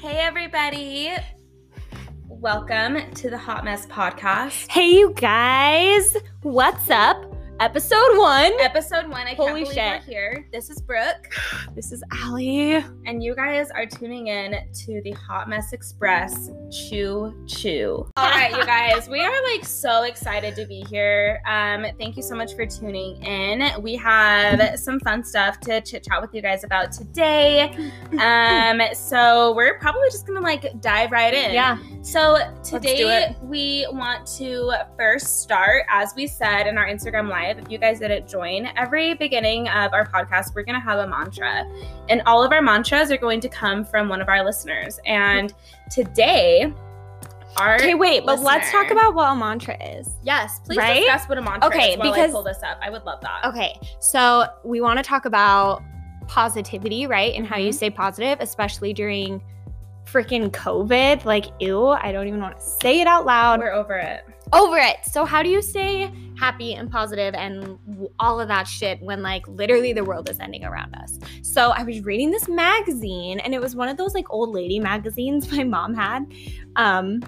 Hey, everybody. Welcome to the Hot Mess Podcast. Hey, you guys, what's up? Episode one. Episode one. I Holy can't believe shit. we're here. This is Brooke, This is Allie. and you guys are tuning in to the Hot Mess Express Choo Choo. All right, you guys, we are like so excited to be here. Um, thank you so much for tuning in. We have some fun stuff to chit chat with you guys about today. Um, so we're probably just gonna like dive right in. Yeah. So do today it. we want to first start, as we said in our Instagram live. If you guys didn't join, every beginning of our podcast, we're gonna have a mantra, and all of our mantras are going to come from one of our listeners. And today, our Okay, wait, but let's talk about what a mantra is. yes, please Right? discuss what a mantra Okay, is while because- I pull this up. I would love that. Okay, so we want to talk about positivity, right? And how you Mhm. stay positive, especially during freaking COVID. Like, ew, I don't even want to say it out loud. We're over it. Over it. So how do you stay happy and positive and all of that shit when like literally the world is ending around us? So I was reading this magazine and it was one of those like old lady magazines my mom had. Um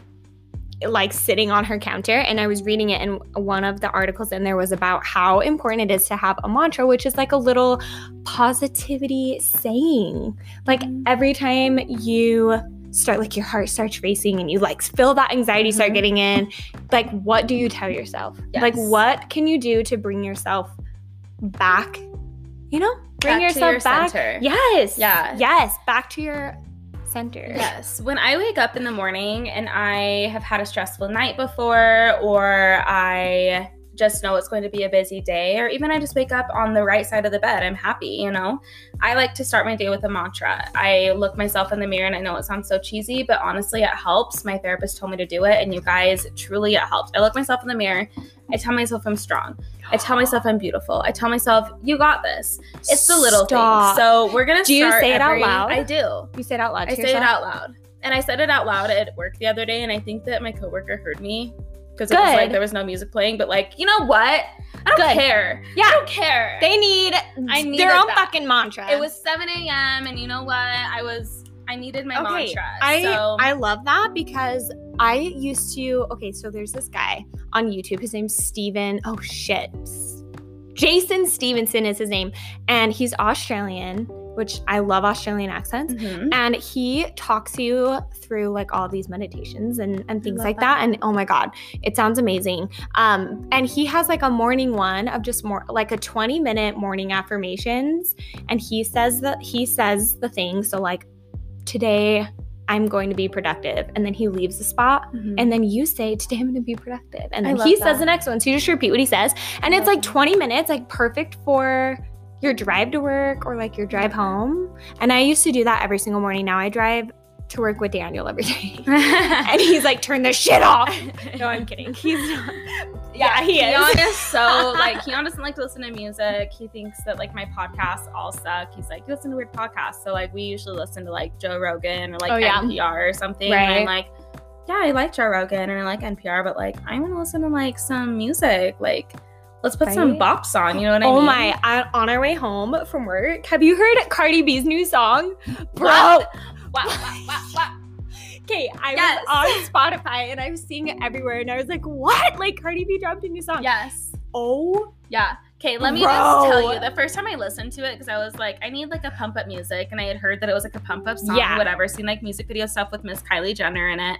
like sitting on her counter and I was reading it and one of the articles in there was about how important it is to have a mantra which is like a little positivity saying. Like Mhm. every time you start like your heart starts racing and you like feel that anxiety start Mhm. getting in like what do you tell yourself like what can you do to bring yourself back you know bring Back to yourself your back center. yes Yeah. yes back to your center Yes. When I wake up in the morning and I have had a stressful night before, or I just know it's going to be a busy day, or even I just wake up on the right side of the bed, I'm happy, you know? I like to start my day with a mantra. I look myself in the mirror and I know it sounds so cheesy, but honestly, it helps. My therapist told me to do it, and you guys, truly, it helps. I look myself in the mirror. I tell myself I'm strong. I tell myself I'm beautiful. I tell myself, you got this. It's the little Stop. things. So we're gonna Do you start say it out loud? I do. you say it out loud I to say it out loud. And I said it out loud at work the other day, and I think that my coworker heard me because it was like there was no music playing. But like, you know what? I don't Good. care. Yeah. I don't care. they need I needed their own that. fucking mantra it was 7 a.m. and you know what? I was I needed my okay mantra. i so i love that because i used to okay so there's this guy on youtube his name's steven oh shit jason stephenson is his name and he's australian which i love australian accents Mhm. and he talks you through like all these meditations and, and things like that. that. and oh my god it sounds amazing um and he has like a morning one of just more like a 20 minute morning affirmations and he says that he says the thing so like today i'm going to be productive. And then he leaves the spot. Mhm. and then you say today i'm going to be productive. And then he that. says the next one. So you just repeat what he says. And it's like 20 minutes like perfect for your drive to work or like your drive home. And i used to do that every single morning. Now i drive to work with daniel every day and he's like turn this shit off no i'm kidding he's not yeah he is Keon is so like Keon doesn't like to listen to music. He thinks that like my podcasts all suck. He's like, you listen to weird podcasts. So like we usually listen to like Joe Rogan or like Oh, yeah. NPR or something. Right. And I'm like, yeah, I like Joe Rogan and I like NPR, but like I want to listen to like some music. Like let's put some bops on. You know what I Oh mean? Oh my! I, on our way home from work, have you heard Cardi B's new song, bro? Wow. Wow, wow, wow, wow. Okay, I Yes. was on Spotify and I was seeing it everywhere, and I was like, "What? Like Cardi B dropped a new song?" Yes. Oh, Yeah. Okay, let me Bro. just tell you. The first time I listened to it, because I was like, I need like a pump up music, and I had heard that it was like a pump up song, Yeah. whatever. Seen like music video stuff with Miss Kylie Jenner in it,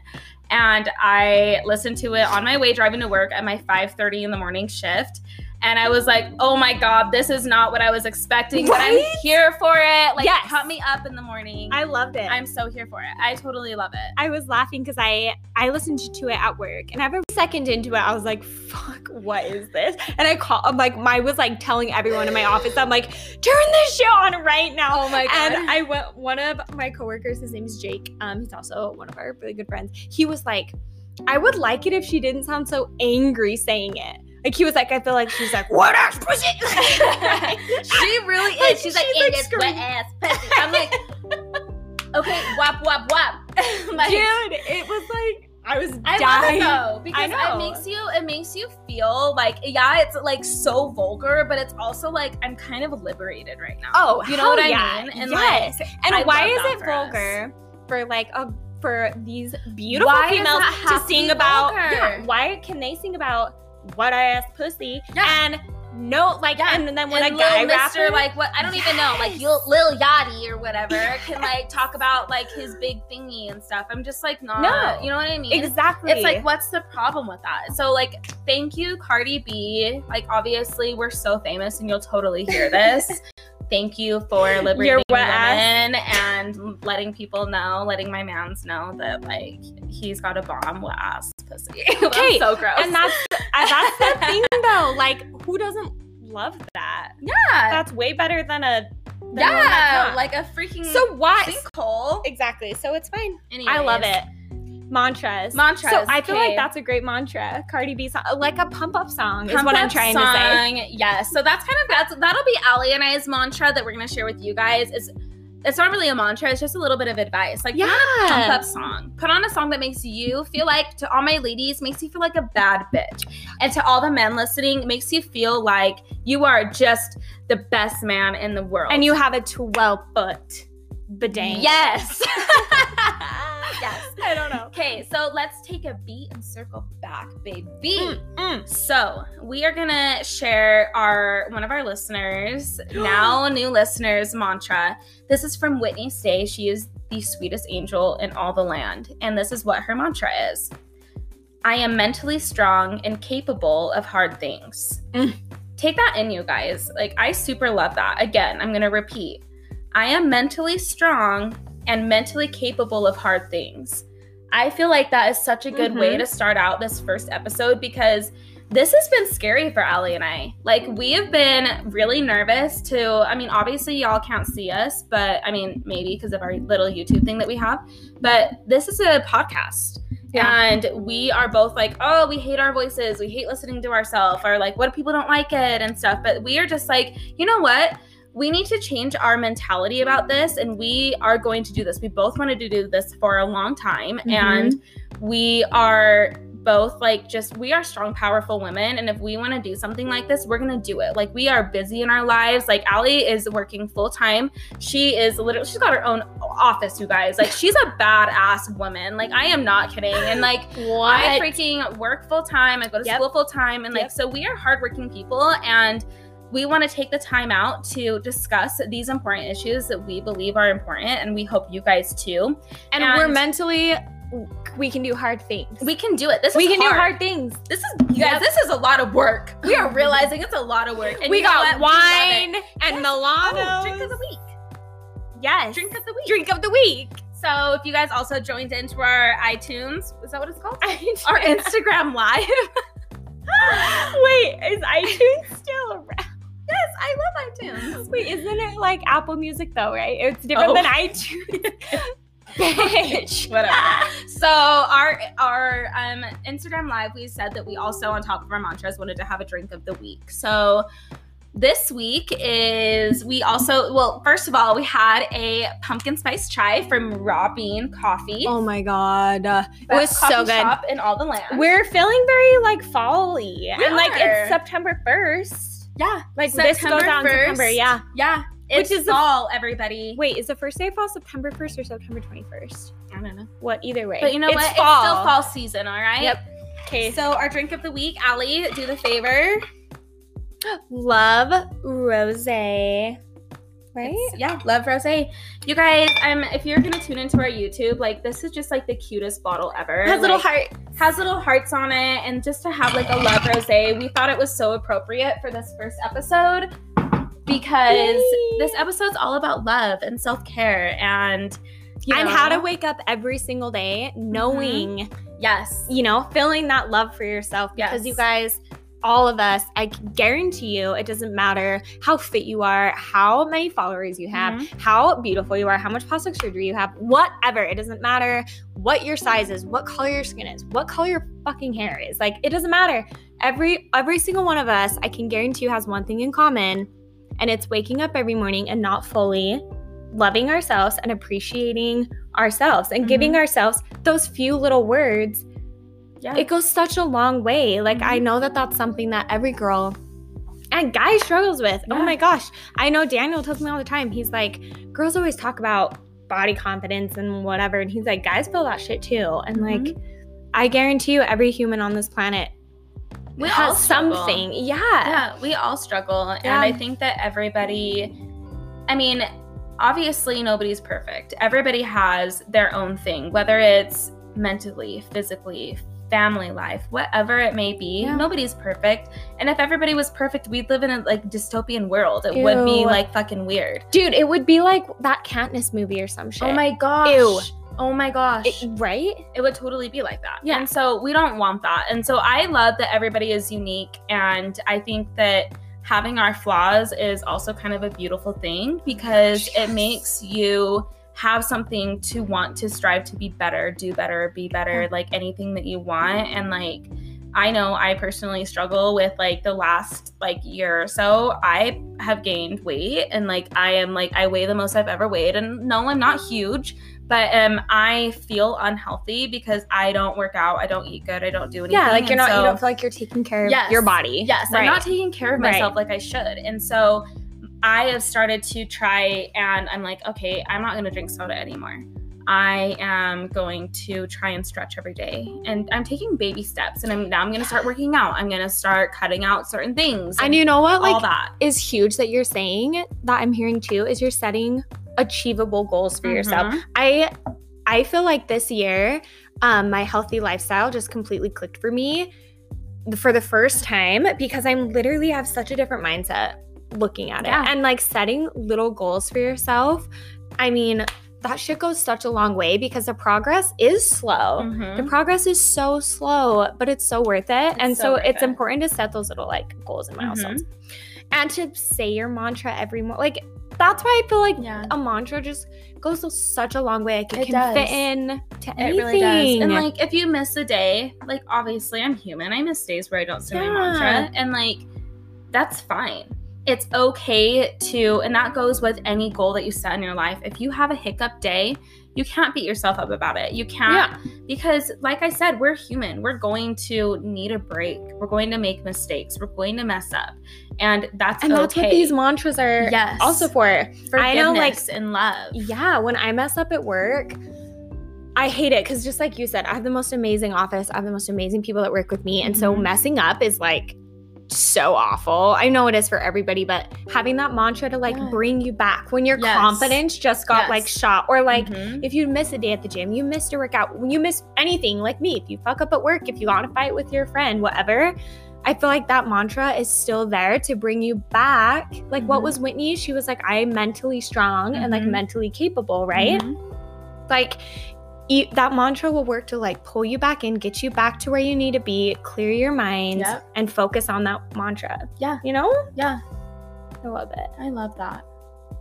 and I listened to it on my way driving to work at my 5:30 in the morning shift. And I was like, oh my God, this is not what I was expecting, but I'm here for it. Like, Yes. cut me up in the morning. I loved it. I'm so here for it. I totally love it. I was laughing because I I listened to it at work, and every second into it, I was like, "Fuck, what is this?" And I call, I'm like, I was like telling everyone in my office, I'm like, "Turn this shit on right now!" Oh my God. And I went. One of my coworkers, his name is Jake. Um, he's also one of our really good friends. He was like, "I would like it if she didn't sound so angry saying it." Like he was like, I feel like she's like, "What ass pussy?" she really Like, is. She's like, she's, in like, this wet ass pussy. I'm like, okay, wap wap wap. like, Dude, it was like I was I dying. love it though because know. it makes you it makes you feel like yeah it's like so vulgar but it's also like I'm kind of liberated right now. Oh, you know hell what I yeah. mean? And yes. like and I why is it for us. vulgar for like a for these beautiful Why does females that have to to sing be about yeah, why can they sing about what I ass pussy Yeah. and no like Yeah. and then when and a guy Mister, rapper like what I don't even know, like Yes. Lil, Lil Yachty or whatever, can like talk about like his big thingy and stuff. I'm just like not, No. you know what I mean? exactly It's like, what's the problem with that? So, like, thank you, Cardi B. Like, obviously, we're so famous, and you'll totally hear this. thank you for liberating women and letting people know, letting my mans know that like he's got a bomb wet ass pussy. Okay, so gross. and that's that's the thing though like who doesn't love that yeah, that's way better than a than yeah, like a freaking so why sinkhole. exactly so it's fine I love it. Mantras. Mantras, So I feel okay. like that's a great mantra. Cardi B song, like a pump up song is Pump what I'm trying to say. Yes. So that's kind of that's that'll be Allie and I's mantra that we're gonna share with you guys. Is it's not really a mantra, it's just a little bit of advice. Like put on a pump up song. Put on a song that makes you feel like to all my ladies, makes you feel like a bad bitch. And to all the men listening, makes you feel like you are just the best man in the world. And you have a 12 foot bidet. Yes. yes. I don't know. Okay, so let's take a beat and circle back, baby. Mm, mm. So we are gonna share our one of our listeners, now new listeners, mantra. This is from Whitney Stay. She is the sweetest angel in all the land, and this is what her mantra is. I am mentally strong and capable of hard things. Mm. Take that in, you guys. Like I super love that. Again, I'm gonna repeat. I am mentally strong and mentally capable of hard things. I feel like that is such a good way Mhm. to start out this first episode because this has been scary for Allie and I. Like, we have been really nervous to, I mean, obviously, y'all can't see us, but I mean, maybe because of our little YouTube thing that we have, but this is a podcast. Yeah. And we are both like, oh, we hate our voices. We hate listening to ourselves, or like, what if people don't like it and stuff. But we are just like, you know what? We need to change our mentality about this, and we are going to do this. We both wanted to do this for a long time, Mhm. and we are both like just we are strong powerful women and if we want to do something like this we're gonna do it like we are busy in our lives like allie is working full-time she is literally she's got her own office you guys like she's a badass woman like i am not kidding and like What? I freaking work full time. I go to Yep. school full time, and like Yep. so we are hardworking people, and we want to take the time out to discuss these important issues that we believe are important, and we hope you guys too. and, we're mentally, we can do hard things. We can do it. This is we can hard. do hard things. This is you guys. This is a lot of work. We are realizing it's a lot of work. And we got? We wine it. and Yes. Milano. Oh, drink of the week. Yes. Drink of the week. Drink of the week. So if you guys also joined into our iTunes, is that what it's called? Our Instagram live. Wait, is iTunes still around? I love iTunes. Wait, isn't it like Apple Music though, right? It's different Oh. than iTunes. Bitch. whatever. so our our um Instagram live, we said that we also on top of our mantras wanted to have a drink of the week. So this week is we also well first of all we had a pumpkin spice chai from Raw Bean Coffee. Oh my god. Uh, it was so good. shop in all the land. We're feeling very like fall-y. We and like it's September 1st. Yeah, Like this goes September on September, 1st. yeah. yeah. It's Which is the- fall, everybody. Wait, is the first day of fall September 1st or September 21st? I don't know, What either way. but you know it's what? Fall. It's still fall season, all right. Yep. Okay. So our drink of the week, Allie, do the favor. Love rose. Right? It's- yeah, love rose. You guys, um, if you're gonna tune into our YouTube, like this is just like the cutest bottle ever. Has little heart. has little hearts on it, and just to have like a love rose, we thought it was so appropriate for this first episode because Yay. this episode's all about love and self care and you know, and how to wake up every single day knowing, yes, you know, feeling that love for yourself. Because Yes. you guys, all of us, I guarantee you, it doesn't matter how fit you are, how many followers you have, Mm-hmm. how beautiful you are, how much plastic surgery you have, whatever. It doesn't matter what your size is, what color your skin is, what color your fucking hair is. Like it doesn't matter. Every every single one of us, I can guarantee you has one thing in common, and it's waking up every morning and not fully loving ourselves and appreciating ourselves and giving ourselves those few little words yeah, it goes such a long way. Like I know that that's something that every girl and guy struggles with. Yeah. Oh my gosh. I know Daniel tells me all the time. He's like, girls always talk about body confidence and whatever. And he's like, guys feel that shit too. And Mhm. like, I guarantee you, every human on this planet We all has struggle. something. Yeah. Yeah, we all struggle. And I think that everybody, I mean, obviously nobody's perfect. Everybody has their own thing, whether it's mentally, physically, family life, whatever it may be. Yeah. Nobody's perfect. And if everybody was perfect, we'd live in a like dystopian world. It would be like fucking weird. Dude, it would be like that Katniss movie or some shit. Oh my gosh. Ew. Oh my gosh. It- right? it would totally be like that. Yeah. And so we don't want that. And so I love that everybody is unique. And I think that having our flaws is also kind of a beautiful thing because Yes. it makes you have something to want to strive to be better, do better, be better, like anything that you want. And like, I know I personally struggle with like the last like year or so. I have gained weight and like I am like I weigh the most I've ever weighed. And no, I'm not huge, but um I feel unhealthy because I don't work out, I don't eat good, I don't do anything. Yeah, like you're And not, you don't feel like you're taking care of Yes. your body. Yes, I'm not taking care of Right. myself like I should. And so I have started to try and I'm like, okay, I'm not going to drink soda anymore. I am going to try and stretch every day. And I'm taking baby steps and I'm now I'm going to start working out. I'm going to start cutting out certain things. And you know what? Like all that. is huge that you're saying that I'm hearing too is you're setting achievable goals for yourself. Mhm. I I feel like this year, um, my healthy lifestyle just completely clicked for me for the first time because I'm literally have such a different mindset looking at Yeah. it and like setting little goals for yourself. I mean, that shit goes such a long way because the progress is slow. Mhm. The progress is so slow, but it's so worth it. and so so, it's it. important to set those little like goals and Mhm. milestones. And to say your mantra every morning. Like that's why I feel like Yeah. a mantra just goes such a long way. Like it, It can fit in to It anything. really does. And like if you miss a day, like obviously I'm human. I miss days where I don't say Yeah. my mantra. And like that's fine. It's okay to and that goes with any goal that you set in your life. If you have a hiccup day, you can't beat yourself up about it. You can't because like I said, we're human. We're going to need a break. We're going to make mistakes. We're going to mess up. And that's and that's what these mantras are Yes. also for. I know, like- Forgiveness and love. Yeah, when I mess up at work, I hate it because just like you said, I have the most amazing office. I have the most amazing people that work with me. And so Mhm. messing up is like so awful. I know it is for everybody, but having that mantra to like Yeah. bring you back when your Yes. confidence just got Yes. like shot or like Mhm. if you miss a day at the gym, you missed a workout, when you miss anything like me, if you fuck up at work, if you got a fight with your friend, whatever, I feel like that mantra is still there to bring you back. Like what Mhm. was Whitney? She was like, I'm mentally strong and like Mhm. mentally capable, right? Mhm. Like you, that mantra will work to like pull you back in, get you back to where you need to be, clear your mind, Yep. and focus on that mantra. Yeah. You know? Yeah. I love it. I love that.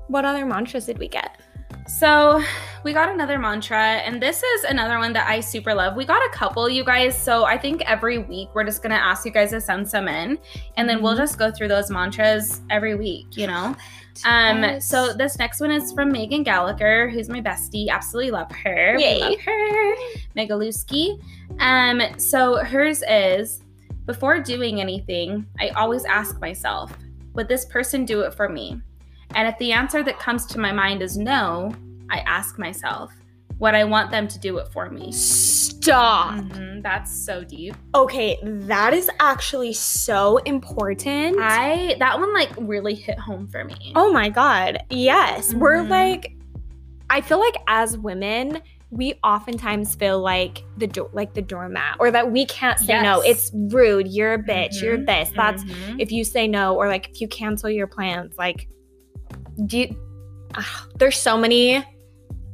What other mantras did we get? So we got another mantra, and this is another one that I super love. We got a couple, you guys. So I think every week we're just gonna ask you guys to send some in, and then we'll Mhm. just go through those mantras every week, you know. Um, Yes. so this next one is from Megan Gallagher, who's my bestie. Absolutely love her. We Yay. love her. Megaluski. Um, so hers is before doing anything, I always ask myself, would this person do it for me? And if the answer that comes to my mind is no, I ask myself, would I want them to do it for me? Stop. Mhm, that's so deep. Okay, that is actually so important. I that one like really hit home for me. oh my god. Yes. We're Mhm. like I feel like as women, we oftentimes feel like the do- like the doormat or that we can't say no. It's rude. You're a bitch. You're Mhm. this. That's Mhm. if you say no or like if you cancel your plans like do you, ah, there's so many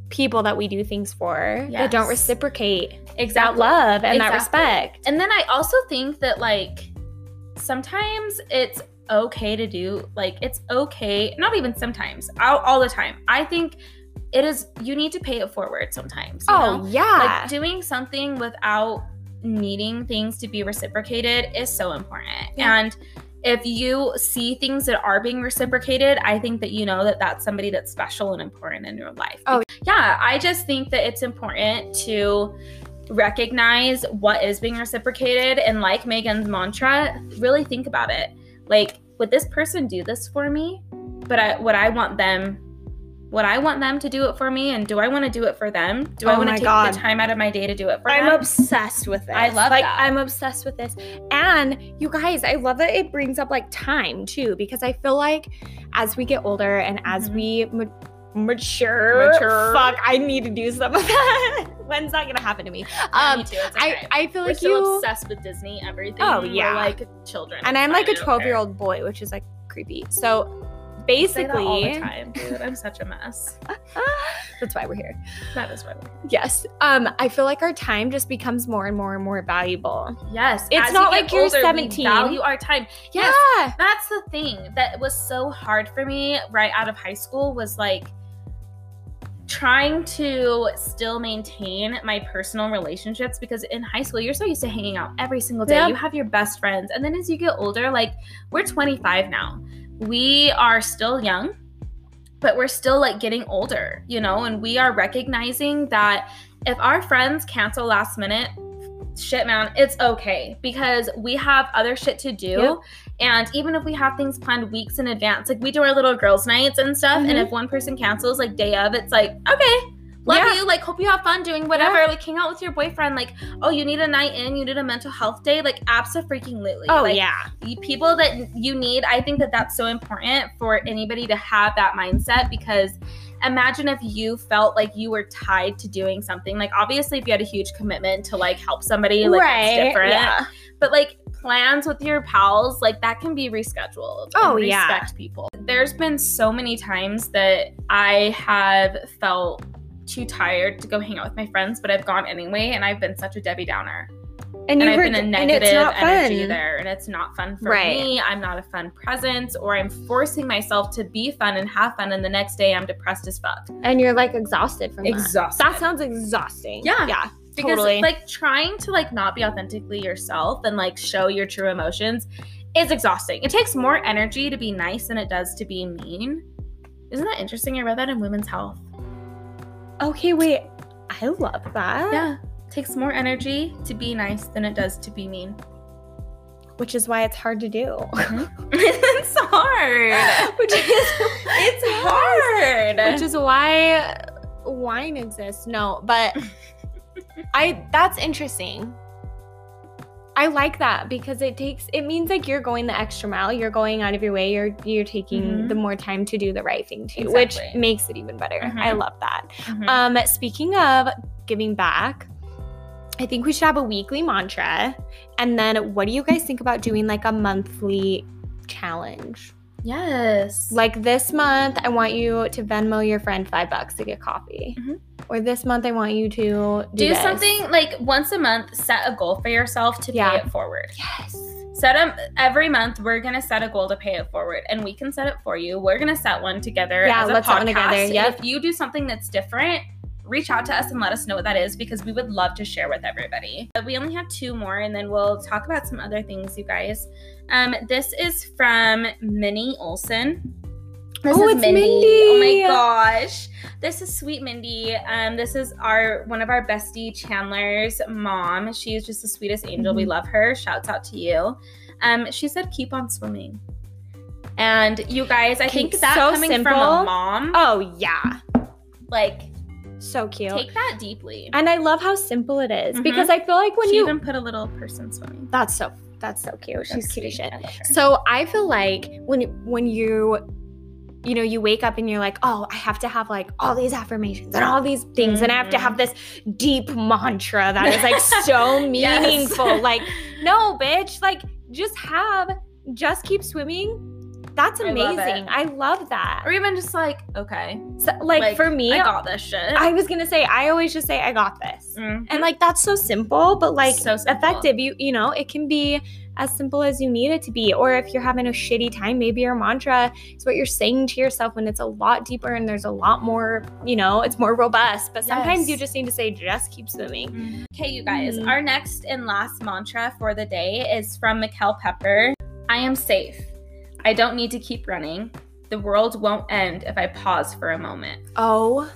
people that we do things for that don't Yes. reciprocate that love and that respect. And then I also think that like sometimes it's okay to do like it's okay, not even sometimes, all, all the time. I think it is you need to pay it forward sometimes. you oh, know? Oh yeah. like doing something without needing things to be reciprocated is so important Yeah. and if you see things that are being reciprocated i think that you know that that's somebody that's special and important in your life. Oh. yeah i just think that it's important to recognize what is being reciprocated. And like megan's mantra really think about it. Like would this person do this for me? But I, would i want them Would I want them to do it for me? And do I want to do it for them? Do I Oh want to take God. the time out of my day to do it for them? I'm obsessed with this. I love like that. I'm obsessed with this. And you guys, I love that it brings up like time too because I feel like as we get older and as Mhm. we ma- mature, Mature. fuck, I need to do some of that. When's that gonna happen to me? Yeah, Um me too. It's I okay. I feel We're like so you obsessed with Disney, everything. Oh, We're yeah. like children. and I'm like a fine, I don't 12 year old boy, which is like creepy. So That all the basically, time, dude. I'm such a mess. that's why we're here. That is why. we're- here. Yes. Um, I feel like our time just becomes more and more and more valuable. Yes, It's as not we like you're older, we 17. value our time. Yes, Yeah. that's the thing that was so hard for me right out of high school was like trying to still maintain my personal relationships because in high school you're so used to hanging out every single day Yep. you have your best friends and then as you get older like we're 25 now we are still young but we're still like getting older you know and we are recognizing that if our friends cancel last minute shit man it's okay because we have other shit to do Yep. and even if we have things planned weeks in advance, like we do our little girls' nights and stuff, and Mhm. if one person cancels like day of, it's like, okay, love Yeah. you. Like, hope you have fun doing whatever. Like, hang out with your boyfriend. Like, oh, you need a night in, you need a mental health day. Like, absolutely. Oh like, yeah. people that you need i think that that's so important for anybody to have that mindset because imagine if you felt like you were tied to doing something like obviously if you had a huge commitment to like help somebody like that's different Yeah. but like plans with your pals like that can be rescheduled Oh, and yeah. respect people there's been so many times that i have felt too tired to go hang out with my friends but i've gone anyway and i've been such a debbie downer And, and I've been a negative energy fun. there, and it's not fun for Right. me. I'm not a fun presence, or I'm forcing myself to be fun and have fun, and the next day I'm depressed as fuck. And you're like exhausted from that. Exhausted. That sounds exhausting. Yeah. Yeah. Because totally. like trying to like not be authentically yourself and like show your true emotions is exhausting. It takes more energy to be nice than it does to be mean. Isn't that interesting? I read that in Women's Health. Okay, wait. I love that. Yeah. It takes more energy to be nice than it does to be mean. Which is why it's hard to do. Mm-hmm. it's hard. Which is It's hard. Which is why wine exists. No, but I that's interesting. I like that because it takes it means like you're going the extra mile. You're going out of your way. You're you're taking Mhm. the more time to do the right thing too, which makes it even better. I Mhm. love that. Mhm. Um, speaking of giving back, I think we should have a weekly mantra. And then what do you guys think about doing like a monthly challenge? Yes. Like this month, I want you to Venmo your friend five bucks to get coffee. Mhm. Or this month, I want you to do, do something like once a month, set a goal for yourself to Yeah. pay it forward. Yes. Set a every month we're gonna set a goal to pay it forward and we can set it for you. We're gonna set one together. Yeah, as a let's set one together, yep. If you do something that's different, reach out to us and let us know what that is because we would love to share with everybody. But We only have two more and then we'll talk about some other things, you guys. Um, this is from Minnie Olson. This Oh, is it's Mindy. Mindy. Oh my gosh. This is sweet Mindy. Um, this is our one of our bestie Chandler's mom. She is just the sweetest angel. We Mhm. love her. Shouts out to you. Um, she said keep on swimming. And you guys, I think that so coming from simple. a mom, Oh, yeah. like So cute. take that deeply. and I love how simple it is Mhm. because I feel like when she you. even put a little person swimming. that's so. That's so cute. She's That's cute as shit. I. So I feel like when when you you know you wake up and you're like, "Oh, I have to have like all these affirmations and all these things and I have to have mm-hmm. this deep mantra that is like so Yes. meaningful." Like, no, bitch, like just have just keep swimming. That's I love amazing. I love, that. Or even just like, okay, So, like, for me, I got this shit. I was to say I always just say I got this. Mm. And like that's so simple, but like So simple. effective. You you know, it can be as simple as you need it to be. Or if you're having a shitty time, maybe your mantra is what you're saying to yourself when it's a lot deeper and there's a lot more, you know, it's more robust. But sometimes Yes. you just need to say, just keep swimming. Okay, you guys, Mhm. our next and last mantra for the day is from Mikkel Pepper I am safe. I don't need to keep running. The world won't end if I pause for a moment. Oh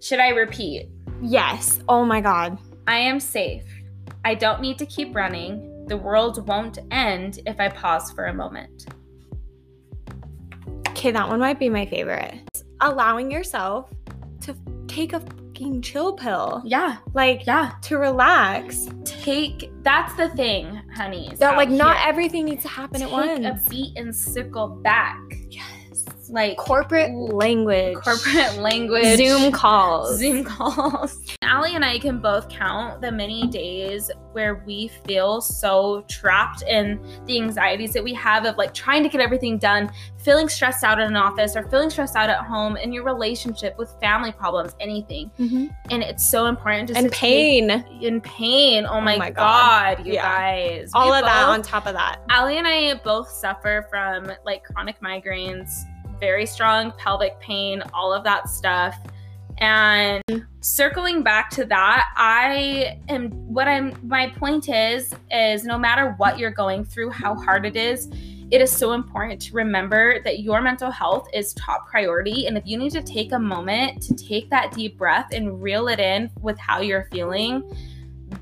Should I repeat? yes. Oh my god. I am safe. I don't need to keep running. The world won't end if I pause for a moment. Okay, that one might be my favorite. Allowing yourself to take a fucking chill pill. Yeah. Like, Yeah. to relax. Take that's the thing, honey. That, like, not everything needs to happen Take at a once. beat and circle back. Yes. Like Corporate language. corporate language. Zoom calls. Zoom calls. Allie and I can both count the many days where we feel so trapped in the anxieties that we have of like trying to get everything done, feeling stressed out in an office or feeling stressed out at home in your relationship with family problems, anything. Mhm. And it's so important And to take- pain. in pain. Oh my, my God. god, you Yeah. guys. All We of that on top of that. Allie and I both suffer from like chronic migraines, very strong pelvic pain, all of that stuff. And circling back to that, I am what I'm my point is is no matter what you're going through, how hard it is, it is so important to remember that your mental health is top priority and if you need to take a moment to take that deep breath and reel it in with how you're feeling,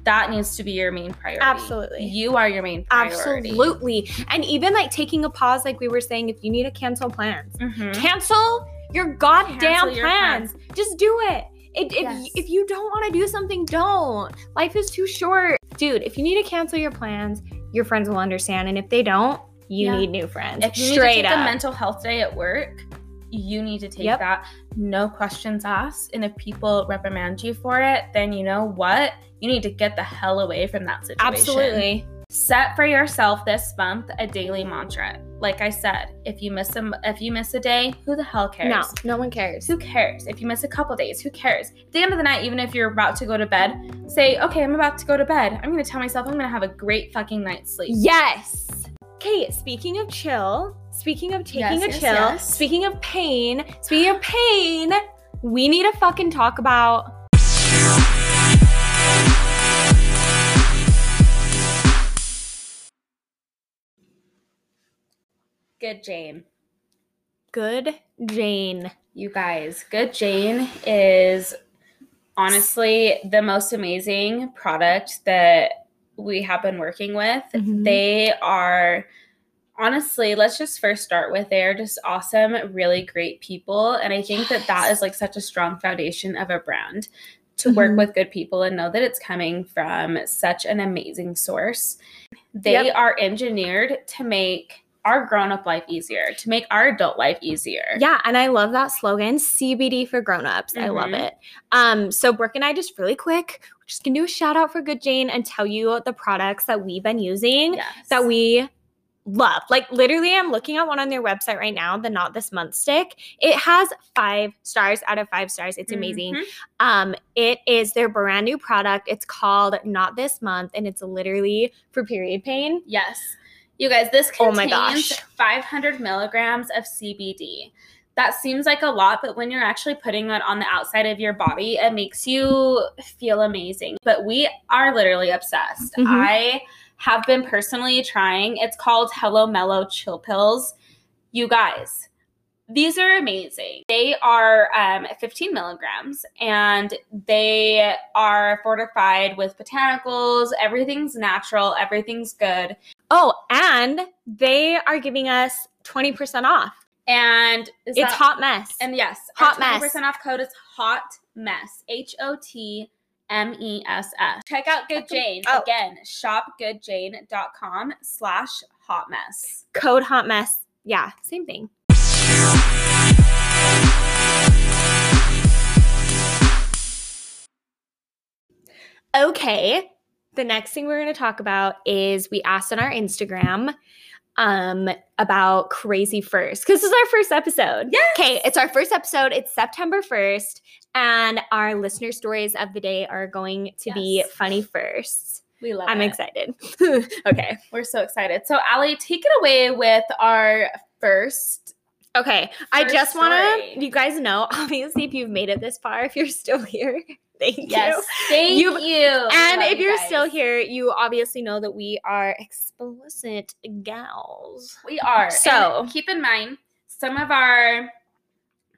that needs to be your main priority. Absolutely. You are your main priority. Absolutely. And even like taking a pause, like we were saying, if you need to cancel plans, Mhm. cancel your goddamn Cancel your plans. Just do it. If, if, Yes. if you don't want to do something, don't. Life is too short. Dude, if you need to cancel your plans, your friends will understand. And if they don't, you Yeah. need new friends. Straight up. If you Straight need to take up. a mental health day at work, you need to take Yep. that. No questions asked. And if people reprimand you for it, then you know what? You need to get the hell away from that situation. Absolutely. Set for yourself this month a daily mantra. Like I said, if you miss a if you miss a day, who the hell cares? No, no one cares. Who cares? If you miss a couple days, who cares? At the end of the night, even if you're about to go to bed, say, okay, I'm about to go to bed. I'm gonna tell myself I'm gonna have a great fucking night's sleep. Yes. Okay, speaking of chill, speaking of taking Yes, a yes, chill, yes. speaking of pain, speaking of pain, we need to fucking talk about Good Jane. Good Jane. You guys, Good Jane is honestly the most amazing product that we have been working with. Mhm. They are honestly, let's just first start with they're just awesome, really great people. And I think that that is like such a strong foundation of a brand to work Mhm. with good people and know that it's coming from such an amazing source. They Yep. are engineered to make our grown up life easier, to make our adult life easier. Yeah, and I love that slogan, CBD for grown-ups. I love Mhm. it. Um, so Brooke and I just really quick, we're just gonna do a shout out for Good Jane and tell you the products that we've been using Yes. that we love. Like literally, I'm looking at one on their website right now, the Not This Month stick. It has five stars out of five stars. It's amazing. Mhm. Um, it is their brand new product. It's called Not This Month, and it's literally for period pain. Yes. You guys, this Oh contains my gosh. 500 milligrams of CBD. That seems like a lot, but when you're actually putting it on the outside of your body, it makes you feel amazing. But we are literally obsessed. Mhm. I have been personally trying. It's called Hello Mellow Chill Pills. You guys, these are amazing. They are um, 15 milligrams and they are fortified with botanicals. Everything's natural, everything's good. Oh, and they are giving us 20% off. And is It's that- hot mess. And yes, Hot mess. 20% off code is hot mess. H O T M E S S. Check out Good Jane. Oh. Again, shopgoodjane.com slash hot mess. Code hot mess. Yeah, same thing. Okay. The next thing we're going to talk about is we asked on our Instagram um about crazy first because this is our first episode. Yes. Okay, it's our first episode. It's September 1st and our listener stories of the day are going to be funny firsts. We love I'm it. excited. okay. We're so excited. So, Allie, take it away with our first. Okay, I just want to, you guys know, obviously, if you've made it this far, if you're still here, thank Yes. you. Thank You've- you. And if you you're guys. still here, you obviously know that we are explicit gals. We are. So- And keep in mind, some of our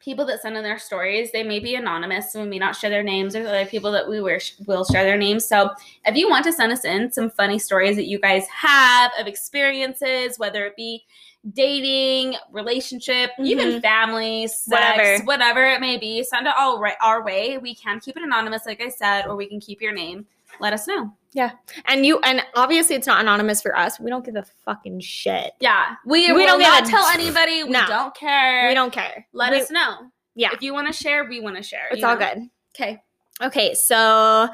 people that send in their stories, they may be anonymous and we may not share their names. There's other people that we will will share their names. So if you want to send us in some funny stories that you guys have of experiences, whether it be dating, relationship, even Mhm. family, sex, Whatever. whatever. it may be, send it all right our way. We can keep it anonymous, like I said, or we can keep your name. Let us know. Yeah. And you and obviously it's not anonymous for us. We don't give a fucking shit. Yeah, we, We will don't not tell anybody. We No. don't care. We don't care. Let We- us know. Yeah. If you want to share, we want to share. It's all know? good. Okay. Okay, so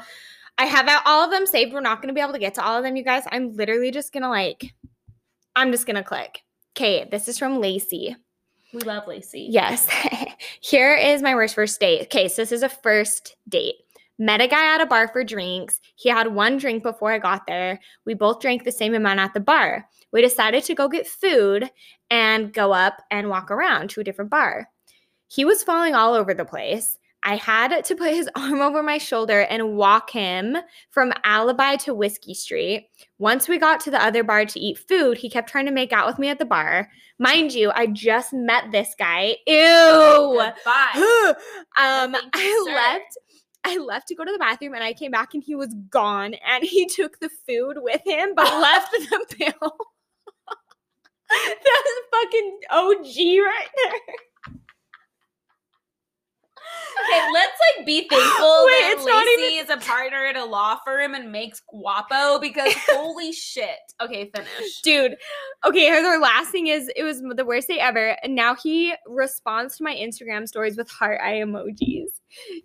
I have all of them saved. We're not going to be able to get to all of them, you guys. I'm literally just going to like, I'm just going to click. Okay, this is from Lacey. We love Lacey. Yes. Here is my worst first date. Okay, so this is a first date. Met a guy at a bar for drinks. He had one drink before I got there. We both drank the same amount at the bar. We decided to go get food and go up and walk around to a different bar. He was falling all over the place. I had to put his arm over my shoulder and walk him from Alibi to Whiskey Street. Once we got to the other bar to eat food, he kept trying to make out with me at the bar. Mind you, I just met this guy. Ew. Goodbye. um, you, I sir. left. I left to go to the bathroom and I came back and he was gone and he took the food with him but left the bill. That's fucking OG right there. Okay, let's like be thankful Wait, that Lacey is a partner at a law firm and makes guapo because holy shit. Okay, finish. Dude, okay, her last thing is it was the worst day ever. And now he responds to my Instagram stories with heart eye emojis.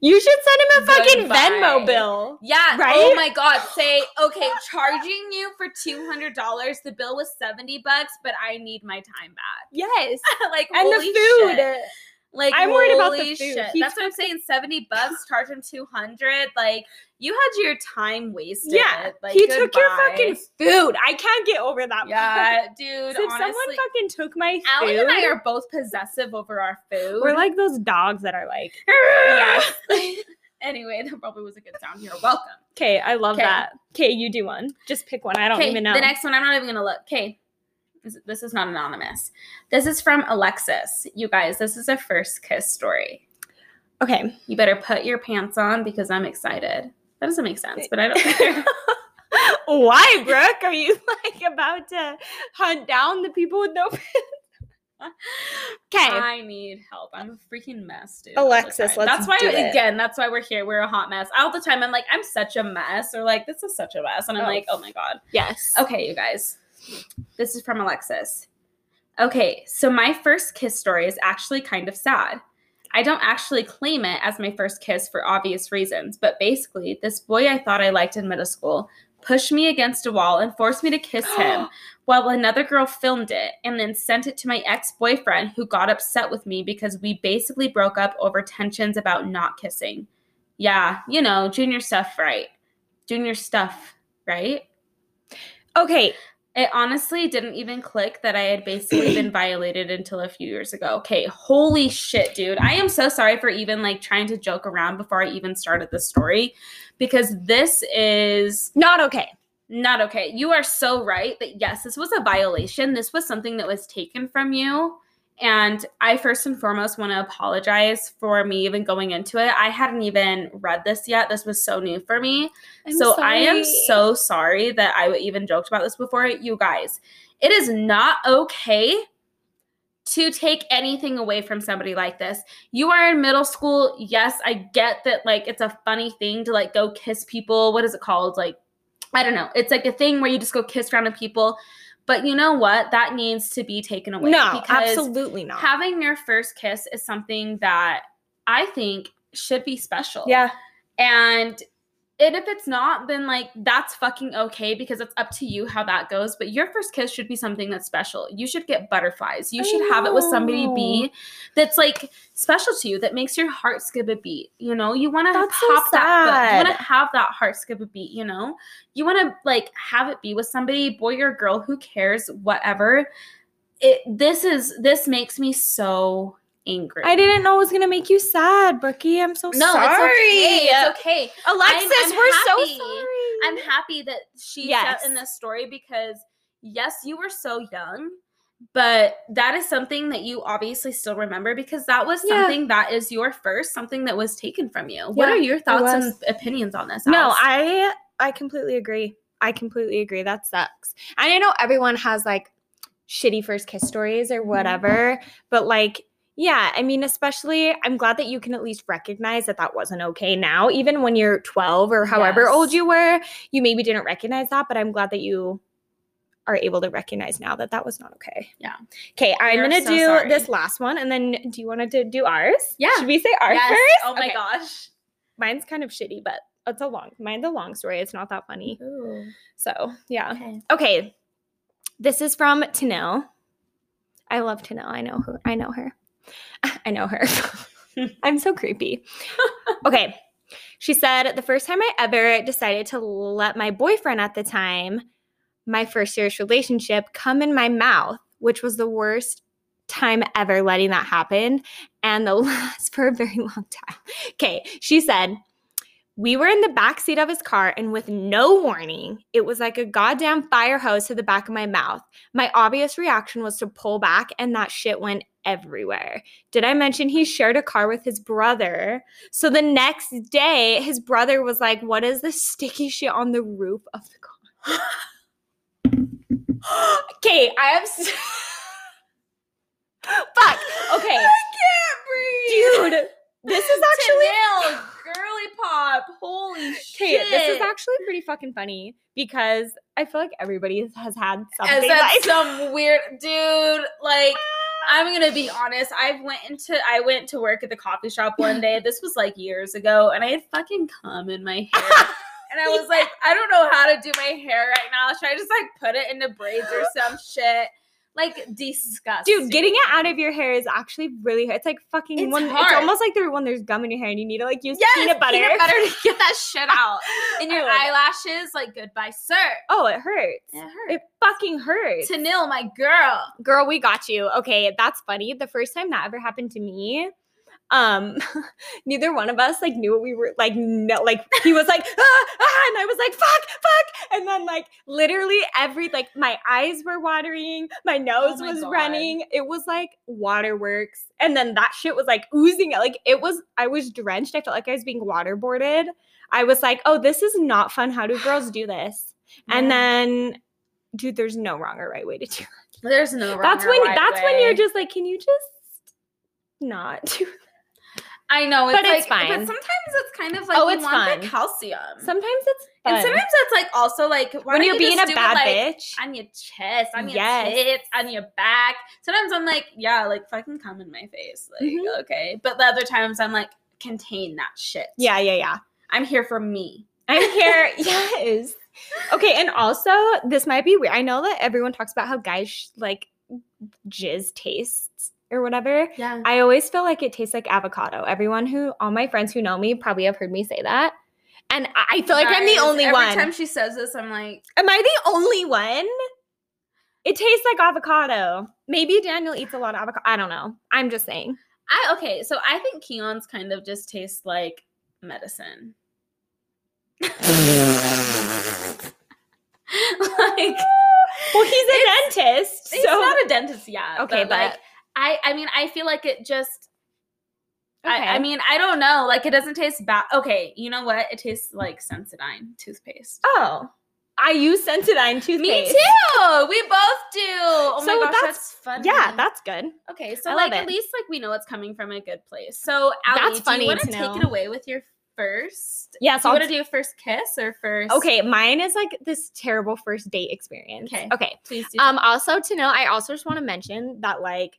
You should send him a fucking Goodbye. Venmo bill. Yeah. Oh right? Oh my god. Say, okay, charging you for two hundred dollars. The bill was seventy bucks, but I need my time back. Yes. like And the food. shit. Like I'm worried about the food. That's what I'm saying. Seventy bucks, charge him two hundred. Like you had your time wasted. Yeah. Like he took your fucking food. I can't get over that. Yeah, dude. if honestly, someone fucking took my food, Allie and I are both possessive over our food. we're like those dogs that are like, yes. anyway, that probably was a good sound. You're welcome. okay, I love 'Kay. that. Okay, you do one. Just pick one. I don't even know. the next one. I'm not even gonna look. Okay, this, is not anonymous. This is from Alexis. You guys, this is a first kiss story. okay. You better put your pants on because I'm excited. That doesn't make sense, but I don't care. Why, Brooke? Are you like about to hunt down the people with no pants? Okay. I need help. I'm a freaking mess, dude. Alexis, let's That's why again, that's why we're here. We're a hot mess. All the time I'm like, I'm such a mess, or like, this is such a mess. And I'm Oh. like, oh my God. yes. Okay, you guys. This is from Alexis. Okay, so my first kiss story is actually kind of sad. I don't actually claim it as my first kiss for obvious reasons, but basically, this boy I thought I liked in middle school pushed me against a wall and forced me to kiss him while another girl filmed it and then sent it to my ex boyfriend who got upset with me because we basically broke up over tensions about not kissing. Yeah, you know, junior stuff, right? Junior stuff, right? Okay. It honestly didn't even click that I had basically been violated until a few years ago. Okay, holy shit, dude. I am so sorry for even like trying to joke around before I even started the story because this is Not okay. not okay. You are so right that yes, this was a violation. This was something that was taken from you. And I first and foremost want to apologize for me even going into it. I hadn't even read this yet. This was so new for me I'm so I am so sorry that I even joked about this before. You guys, it is not okay to take anything away from somebody like this. You are in middle school. Yes, I get that like it's a funny thing to like go kiss people. What is it called? Like I don't know. It's like a thing where you just go kiss random people. But you know what? That needs to be taken away. No, absolutely not. Having your first kiss is something that I think should be special. yeah. And and if it's not, then like that's fucking okay because it's up to you how that goes. But your first kiss should be something that's special. You should get butterflies. You I should have it with somebody be that's like special to you, that makes your heart skip a beat. You know, you want to That's so pop that. You want to have that heart skip a beat. You know, you want to like have it be with somebody, boy or girl, who cares, whatever. It. This is this makes me so angry. I didn't know it was gonna make you sad, Brookie. I'm so No, sorry. it's okay. It's okay. Alexis, I'm we're happy. so sorry. I'm happy that she Yes. in this story because yes, you were so young, but that is something that you obviously still remember because that was Yeah. something that is your first, something that was taken from you. What are your thoughts and opinions on this? No, Alice? I I completely agree. I completely agree. That sucks. And I know everyone has like shitty first kiss stories or mm-hmm. whatever. But like, yeah, I mean, especially, I'm glad that you can at least recognize that that wasn't okay now. Even when you're 12 or however Yes. old you were, you maybe didn't recognize that, but I'm glad that you are able to recognize now that that was not okay. Yeah. Okay, I'm gonna so do sorry. this last one, and then do you want to do ours? Yeah. Should we say ours Yes. first? Oh my Okay. gosh. Mine's kind of shitty, but it's a long. Mine's a long story. It's not that funny. Ooh. So yeah. Okay. Okay. This is from Tanil. I love Tanil. I know her. I know her. I know her. I'm so creepy. Okay. She said, the first time I ever decided to let my boyfriend at the time, my first serious relationship, come in my mouth, which was the worst time ever letting that happen and the last for a very long time. Okay. She said, we were in the back seat of his car, and with no warning, it was like a goddamn fire hose to the back of my mouth. My obvious reaction was to pull back, and that shit went everywhere. Did I mention he shared a car with his brother? So the next day, his brother was like, What is this sticky shit on the roof of the car? okay, I have. S- Fuck. Okay, can't breathe. dude, this is actually. Girly pop. Holy shit. this is actually pretty fucking funny because I feel like everybody has had something like some weird dude. Like ah, I'm gonna be honest. I went into I went to work at the coffee shop one day. This was like years ago, and I had fucking cum in my hair. And I was like, I don't know how to do my hair right now. Should I just like put it into braids or some shit? Like disgusting. Dude, getting it out of your hair is actually really hard. It's like fucking It's one. It's almost like there when there's gum in your hair and you need to like use yes, peanut butter. Peanut butter to get that shit out. And your eyelashes, like goodbye, sir. Oh, it hurts. It hurts. It fucking hurts. Tanil, my girl. Girl, we got you. Okay, that's funny. The first time that ever happened to me, um, neither one of us like knew what we were like. No, like he was like, ah, ah, and I was like, fuck, fuck, and then like literally every like my eyes were watering, my nose Oh my was God. running. It was like waterworks, and then that shit was like oozing. Like it was, I was drenched. I felt like I was being waterboarded. I was like, oh, this is not fun. How do girls do this? And then, dude, there's no wrong or right way to do it There's no wrong that's when right that's when you're just like can you just not do I know, it's But like, it's fine. But sometimes it's kind of like Oh, it's fun. calcium. sometimes it's and sometimes it's like also like why when you're you being a do it, bad like, bitch on your chest, on your Yes. tits, on your back. Sometimes I'm like, yeah, like fucking come in my face, like Mhm. okay. But the other times I'm like, contain that shit. yeah yeah yeah I'm here for me. i'm here yes okay and also this might be weird i know that everyone talks about how guys sh- like jizz tastes or whatever Yeah. i always feel like it tastes like avocado everyone who all my friends who know me probably have heard me say that and i feel like i'm the only every one Every time she says this, I'm like, Am I the only one? It tastes like avocado. Maybe Daniel eats a lot of avocado. I don't know. I'm just saying. I okay. So I think Keon's kind of just tastes like medicine. like Well, he's a dentist. He's not a dentist yet. Okay, but, like but- I, I mean, I feel like it just. Okay. I, I mean, I don't know. Like, it doesn't taste bad. Okay, you know what? It tastes like Sensodyne toothpaste. oh, I use Sensodyne toothpaste. Me too. We both do. Oh So my gosh, that's- that's, funny. Yeah, that's good. okay. So I like, at least like we know it's coming from a good place. So Allie, That's do funny you want to take it away with your first? Yeah, so you want to do a first kiss or first? Okay, mine is like this terrible first date experience. Okay. Okay. Please do. Um, also to know, I also just want to mention that like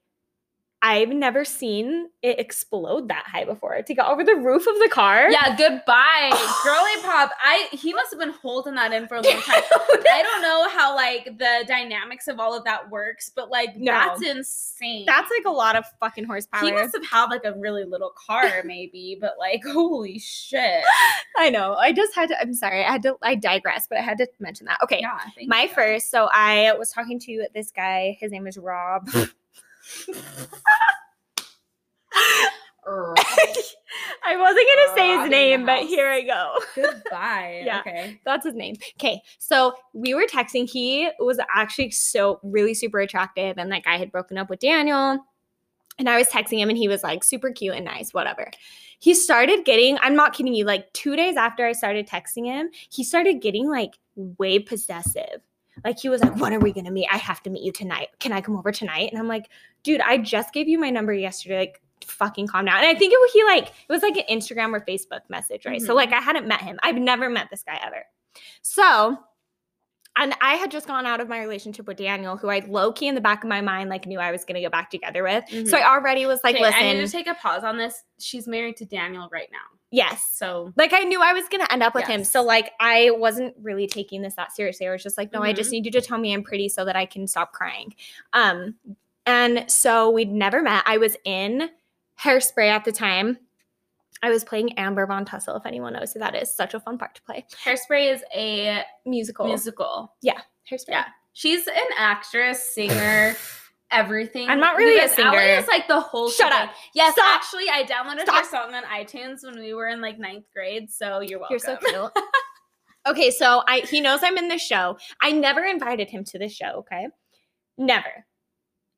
I've never seen it explode that high before to go over the roof of the car. Yeah, goodbye, girly pop. I he must have been holding that in for a long time. I don't know how like the dynamics of all of that works, but like No. that's insane. That's like a lot of fucking horsepower. he must have had like a really little car, maybe, but like holy shit. I know. I just had to. I'm sorry. I had to. I digress, but I had to mention that. Okay. Yeah, thank My you. first. So I was talking to this guy. His name is Rob. I wasn't gonna say his name, but here I go. Goodbye. Yeah. Okay. That's his name. Okay. So we were texting. He was actually so really super attractive. And like I had broken up with Daniel. And I was texting him and he was like super cute and nice, whatever. He started getting, I'm not kidding you, like two days after I started texting him, he started getting like way possessive. Like he was like, "When are we gonna meet? I have to meet you tonight. Can I come over tonight?" And I'm like, "Dude, I just gave you my number yesterday. Like, fucking calm down." And I think it was he like it was like an Instagram or Facebook message, right? So Mhm. like I hadn't met him. I've never met this guy ever. So. And I had just gone out of my relationship with Daniel, who I low key in the back of my mind like knew I was gonna go back together with. So Mhm. I already was like, Okay, listen, I need to take a pause on this. She's married to Daniel right now. yes, So like I knew I was gonna end up with him. So like I wasn't really taking this that seriously. I was just like, no, I just Mhm. need you to tell me I'm pretty so that I can stop crying. Um, and so we'd never met. I was in hairspray at the time. I was playing Amber Von Tussle, if anyone knows who that is. Such a fun part to play. Hairspray is a Musical. musical. Yeah. Hairspray. Yeah. She's an actress, singer, everything. I'm not really a Because Allie singer. is like the whole Shut shebang. up. Yes, Stop. actually, I downloaded Stop. her song on iTunes when we were in like ninth grade. So you're welcome. You're so cute. okay, so I he knows I'm in this show. I never invited him to this show, okay? Never.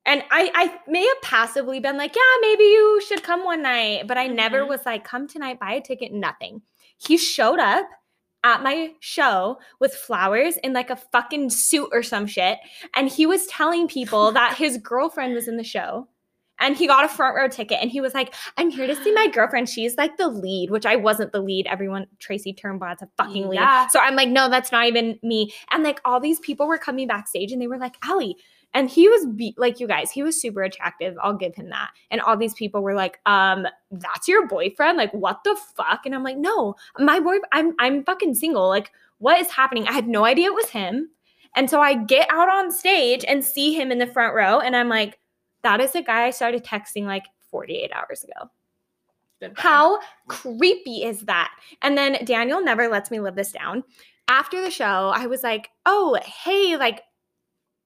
And I I may have passively been like, yeah, maybe you should come one night, but I never Mhm. was like, come tonight, buy a ticket, nothing. He showed up at my show with flowers in like a fucking suit or some shit, and he was telling people that his girlfriend was in the show. And he got a front row ticket and he was like, I'm here to see my girlfriend. She's like the lead, which I wasn't the lead. Everyone, Tracy Turnblad's a fucking lead. Yeah. So I'm like, no, that's not even me. And like all these people were coming backstage and they were like, Allie. And he was be- like, you guys, he was super attractive. I'll give him that. And all these people were like, um, that's your boyfriend? Like, what the fuck? And I'm like, no, my boy, I'm I'm fucking single. Like, what is happening? I had no idea it was him. And so I get out on stage and see him in the front row, and I'm like, that is the guy I started texting like 48 hours ago. Goodbye. How creepy is that? And then Daniel never lets me live this down. After the show, I was like, oh, hey, like,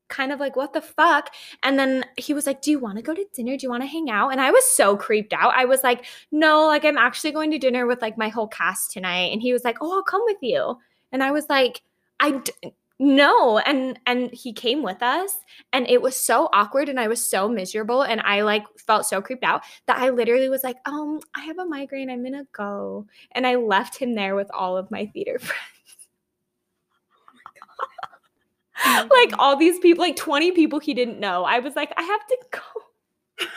kind of like, what the fuck? And then he was like, do you want to go to dinner? Do you want to hang out? And I was so creeped out. I was like, no, like, I'm actually going to dinner with like my whole cast tonight. And he was like, oh, I'll come with you. And I was like, I, d- no and and he came with us and it was so awkward and i was so miserable and i like felt so creeped out that i literally was like um i have a migraine i'm gonna go and i left him there with all of my theater friends like all these people like 20 people he didn't know i was like i have to go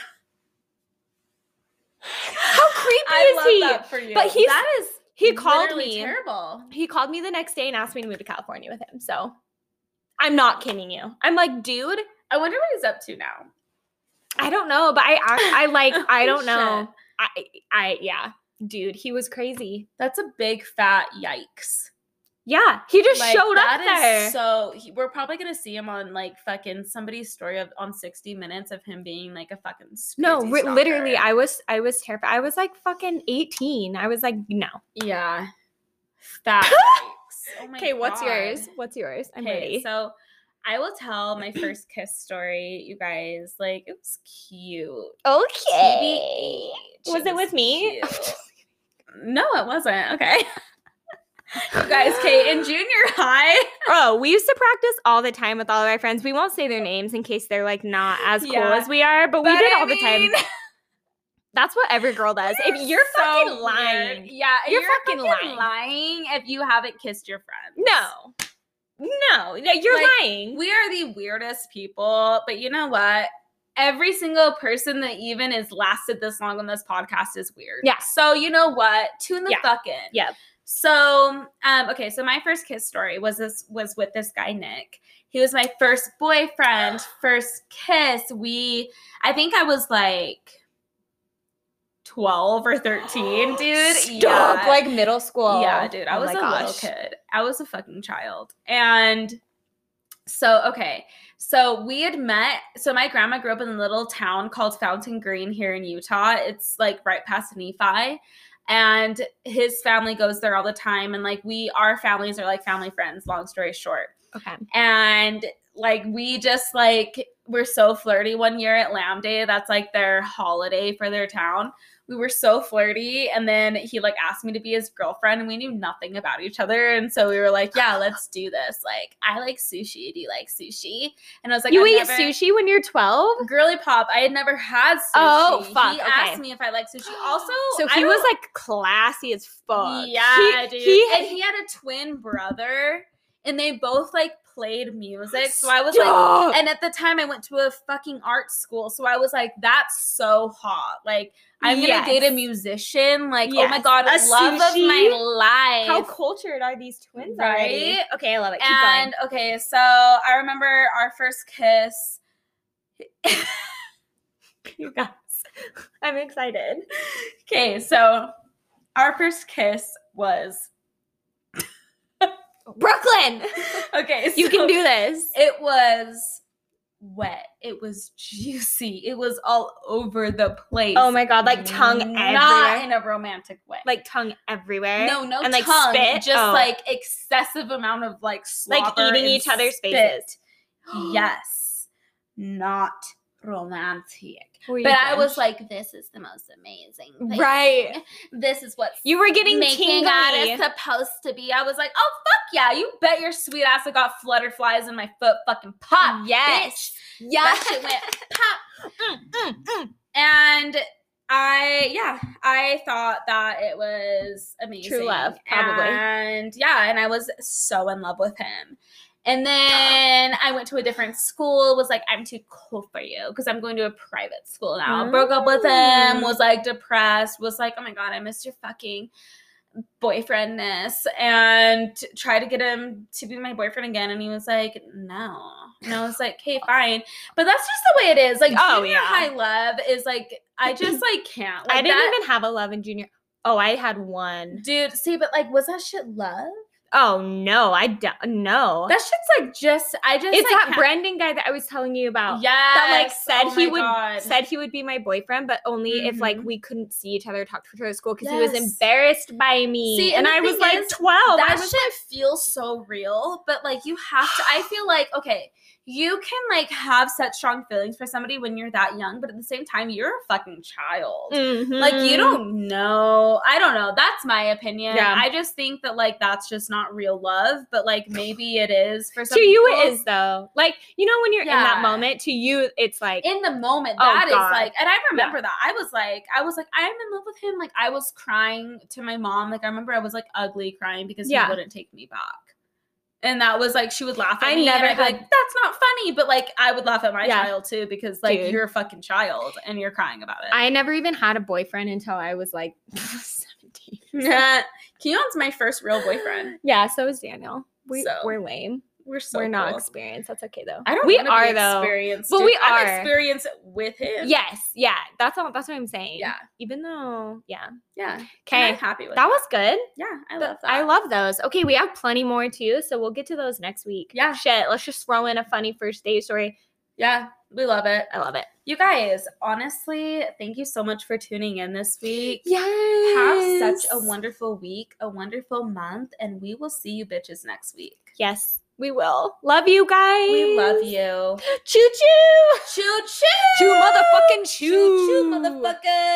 how creepy I is love he that for you. But he's- that is he called me terrible. he called me the next day and asked me to move to California with him. So I'm not kidding you. I'm like, dude, I wonder what he's up to now. I don't know, but I I, I like I don't know. I I yeah, dude, he was crazy. That's a big fat yikes. Yeah, he just Like, showed up that there. So he, we're probably gonna see him on like fucking somebody's story of on 60 Minutes of him being like a fucking no, ri- literally. I was I was terrified. I was like fucking 18. I was like, no. yeah, yikes. Oh Okay, what's yours? What's yours? I'm Okay, ready. So I will tell my first kiss story, you guys. Like it was cute. okay. TBH, Was it with me? no, it wasn't. Okay. you guys, Kate, in junior high. Oh, we used to practice all the time with all of our friends. We won't say their names in case they're like not as cool Yeah. as we are, but we did I all the time. That's what every girl does. If you're so fucking weird. lying. Yeah, You're you're, fucking fucking, lying. lying. if you haven't kissed your friends. No. No, yeah, you're Like, lying. We are the weirdest people, but you know what? Every single person that even has lasted this long on this podcast is weird. Yeah. So you know what? Tune the Yeah. fuck in. Yeah. So, um, okay, so my first kiss story was this was with this guy Nick. He was my first boyfriend, first kiss. We, I think I was like twelve or thirteen, dude. Stop, Yeah. like middle school. Yeah, dude. I Oh was a little kid. I was a fucking child. And so, okay. So we had met. So my grandma grew up in a little town called Fountain Green here in Utah. It's like right past Nephi. And his family goes there all the time. And like we, our families are like family friends, long story short Okay. and like we just like we're so flirty one year at lamb day that's like their holiday for their town we were so flirty and then he like asked me to be his girlfriend and we knew nothing about each other and so we were like yeah let's do this like i like sushi do you like sushi and i was like you "I've eat never- sushi when you're 12? girly pop i had never had sushi Oh, fuck, he okay. asked me if i like sushi also So he was like classy as fuck. yeah, He- dude. he had- and he had a twin brother, and they both like played music. So I was like, and at the time I went to a fucking art school. So I was like, that's so hot. Like, I'm gonna date a musician. Like, oh my god, A love of sushi? my How cultured are these twins Right? already? Okay, I love it. Keep and okay, so I remember our first kiss. You guys, I'm excited. Okay, so our first kiss was Brooklyn, okay. you can do this. It was wet. It was juicy. It was all over the place. Oh my god, like tongue Not everywhere. in a romantic way. like tongue everywhere. no, no and like tongue, spit. just Oh. like excessive amount of like like eating each other's spit. faces. yes, not romantic. But I was like, this is the most amazing thing. right. This is what You were getting making out is supposed to be. I was like, oh fuck yeah, you bet your sweet ass I got flutterflies in my foot fucking pop. Yes. bitch. Yeah. That shit went pop. Mm, mm, mm. And I yeah, I thought that it was amazing. True love, probably. And yeah, and I was so in love with him. And then I went to a different school, was like, I'm too cool for you because I'm going to a private school now. Broke up with him, Mm. was like depressed, was like, oh my God, I missed your fucking boyfriendness and t- try to get him to be my boyfriend again and he was like no and i was like okay fine but that's just the way it is like Oh, junior yeah. high love is like i just like can't like I didn't that- even have a love in junior. Oh, I had one. dude see but like was that shit love Oh no, I don't no. that shit's like just i just it's like, that Brendan guy that I was telling you about. yeah that like said he would God. said he would be my boyfriend, but only if like Mhm. we couldn't see each other, talk to each other at school because he was embarrassed by me. See, and, and I was like twelve. I that was shit feels so real, but like you have to. I feel like okay, you can like have such strong feelings for somebody when you're that young, but at the same time, you're a fucking child. Like you Mhm. don't know. I don't know. That's my opinion. Yeah. I just think that like that's just not real love, but like maybe it is for some to you people. it is though. Like you know when you're in that moment, to you it's like in the moment Oh, that is God. like and i remember that i was like i was like i'm in love with him like i was crying to my mom like i remember i was like ugly crying because Yeah. he wouldn't take me back and that was like she would laugh at I me never and I'd be had- like that's not funny but like i would laugh at my Yeah. child too because like Dude. you're a fucking child and you're crying about it I never even had a boyfriend until I was like seventeen. keon's my first real boyfriend Yeah, so is Daniel. We So, we're lame. We're so we're not cool. experienced. That's okay though. i don't we are be though. experienced But dude. we I'm are. experienced with him Yes, yeah. That's all that's what I'm saying. yeah Even though, yeah. yeah Okay. happy with That was good. yeah i love that I love those. Okay, we have plenty more too, so we'll get to those next week. Yeah. Shit, let's just throw in a funny first date story. Yeah, we love it. I love it. You guys, honestly, thank you so much for tuning in this week. Yes. Have such a wonderful week, a wonderful month, and we will see you bitches next week. Yes, we will. Love you guys. We love you. Choo choo. Choo choo. Choo motherfucking choo. Choo choo, motherfucker.